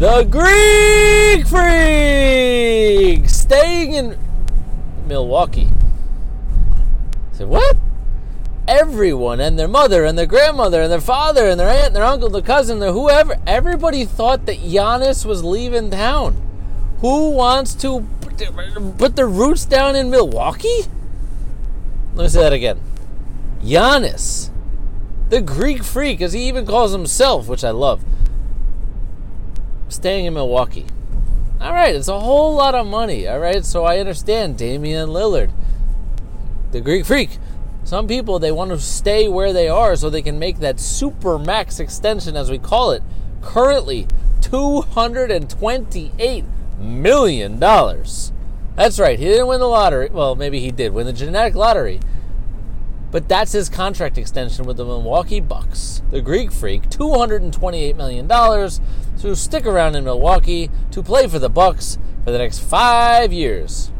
The Greek Freak staying in Milwaukee. Said, what? Everyone and their mother and their grandmother and their father and their aunt and their uncle, their cousin, their whoever, everybody thought that Giannis was leaving town. Who wants to put their roots down in Milwaukee? Let me say that again. Giannis, the Greek freak, as he even calls himself, which I love, staying in Milwaukee. All right, it's a whole lot of money. All right, so I understand Damian Lillard, the Greek freak. Some people they want to stay where they are so they can make that super max extension, as we call it. Currently, two hundred and twenty-eight million dollars. That's right. He didn't win the lottery. Well, maybe he did win the genetic lottery. But that's his contract extension with the Milwaukee Bucks. The Greek Freak, $228 million to stick around in Milwaukee to play for the Bucks for the next five years.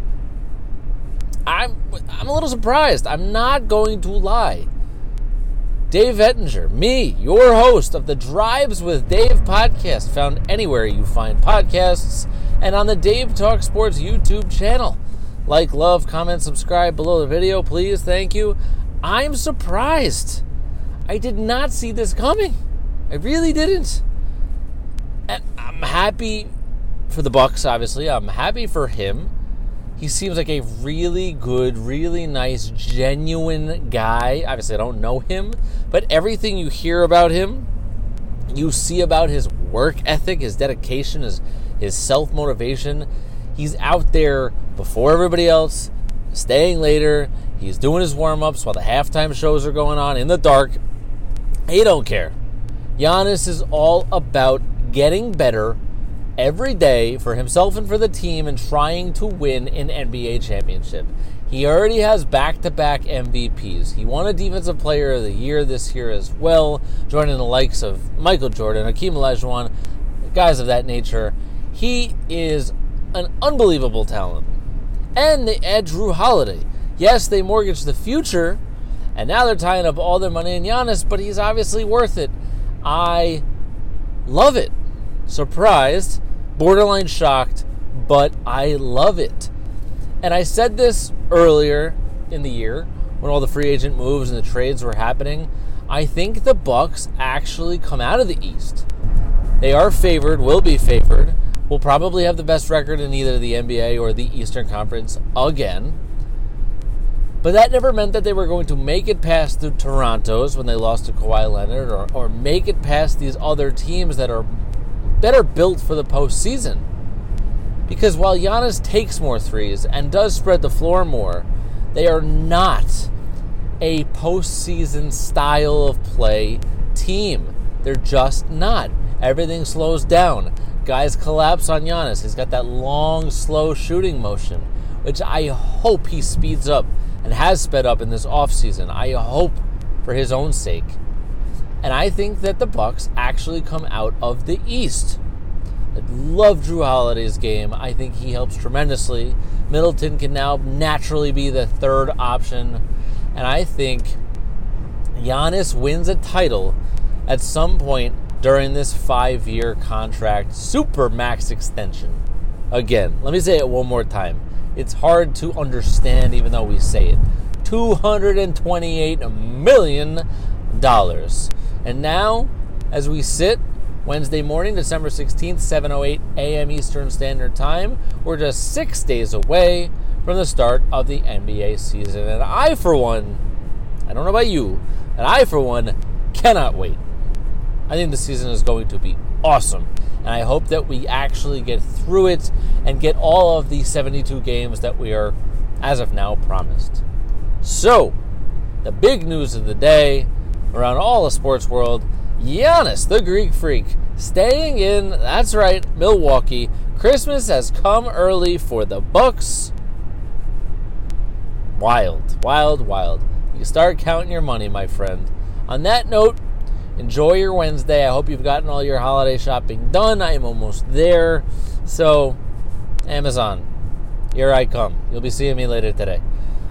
I'm, I'm a little surprised. I'm not going to lie. Dave Ettinger, me, your host of the Drives with Dave podcast, found anywhere you find podcasts and on the Dave Talk Sports YouTube channel. Like, love, comment, subscribe below the video, please. Thank you. I'm surprised. I did not see this coming. I really didn't. And I'm happy for the Bucks, obviously. I'm happy for him. He seems like a really good, really nice, genuine guy. Obviously, I don't know him, but everything you hear about him, you see about his work ethic, his dedication, his his self motivation. He's out there before everybody else, staying later. He's doing his warm ups while the halftime shows are going on in the dark. He don't care. Giannis is all about getting better every day for himself and for the team and trying to win an NBA championship. He already has back to back MVPs. He won a Defensive Player of the Year this year as well, joining the likes of Michael Jordan, Hakeem Olajuwon, guys of that nature. He is an unbelievable talent. And they add Jrue Holiday. Yes, they mortgaged the future, and now they're tying up all their money in Giannis, but he's obviously worth it. I love it. Surprised, borderline shocked, but I love it. And I said this earlier in the year when all the free agent moves and the trades were happening. I think the Bucks actually come out of the East. They are favored, will be favored, will probably have the best record in either the NBA or the Eastern Conference again. But that never meant that they were going to make it past the Torontos when they lost to Kawhi Leonard or, or make it past these other teams that are better built for the postseason. Because while Giannis takes more threes and does spread the floor more, they are not a postseason style of play team. They're just not. Everything slows down. Guys collapse on Giannis. He's got that long, slow shooting motion, which I hope he speeds up and has sped up in this offseason. I hope for his own sake. And I think that the Bucks actually come out of the East. I love Jrue Holiday's game. I think he helps tremendously. Middleton can now naturally be the third option. And I think Giannis wins a title at some point during this five year contract super max extension. Again, let me say it one more time. It's hard to understand even though we say it. $228 million. And now, as we sit Wednesday morning, December 16th, 7:08 a.m. Eastern Standard Time, we're just 6 days away from the start of the NBA season. And I for one, I don't know about you, but I for one cannot wait. I think the season is going to be awesome. And I hope that we actually get through it and get all of the 72 games that we are, as of now, promised. So, the big news of the day around all the sports world Giannis, the Greek freak, staying in, that's right, Milwaukee. Christmas has come early for the Bucks. Wild, wild, wild. You start counting your money, my friend. On that note, enjoy your Wednesday. I hope you've gotten all your holiday shopping done. I am almost there. So, Amazon, here I come. You'll be seeing me later today.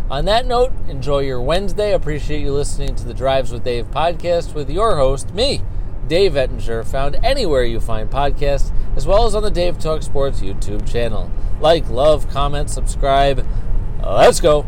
On that note, enjoy your Wednesday. Appreciate you listening to the Drives with Dave podcast with your host, me, Dave Ettinger, found anywhere you find podcasts, as well as on the Dave Talk Sports YouTube channel. Like, love, comment, subscribe. Let's go.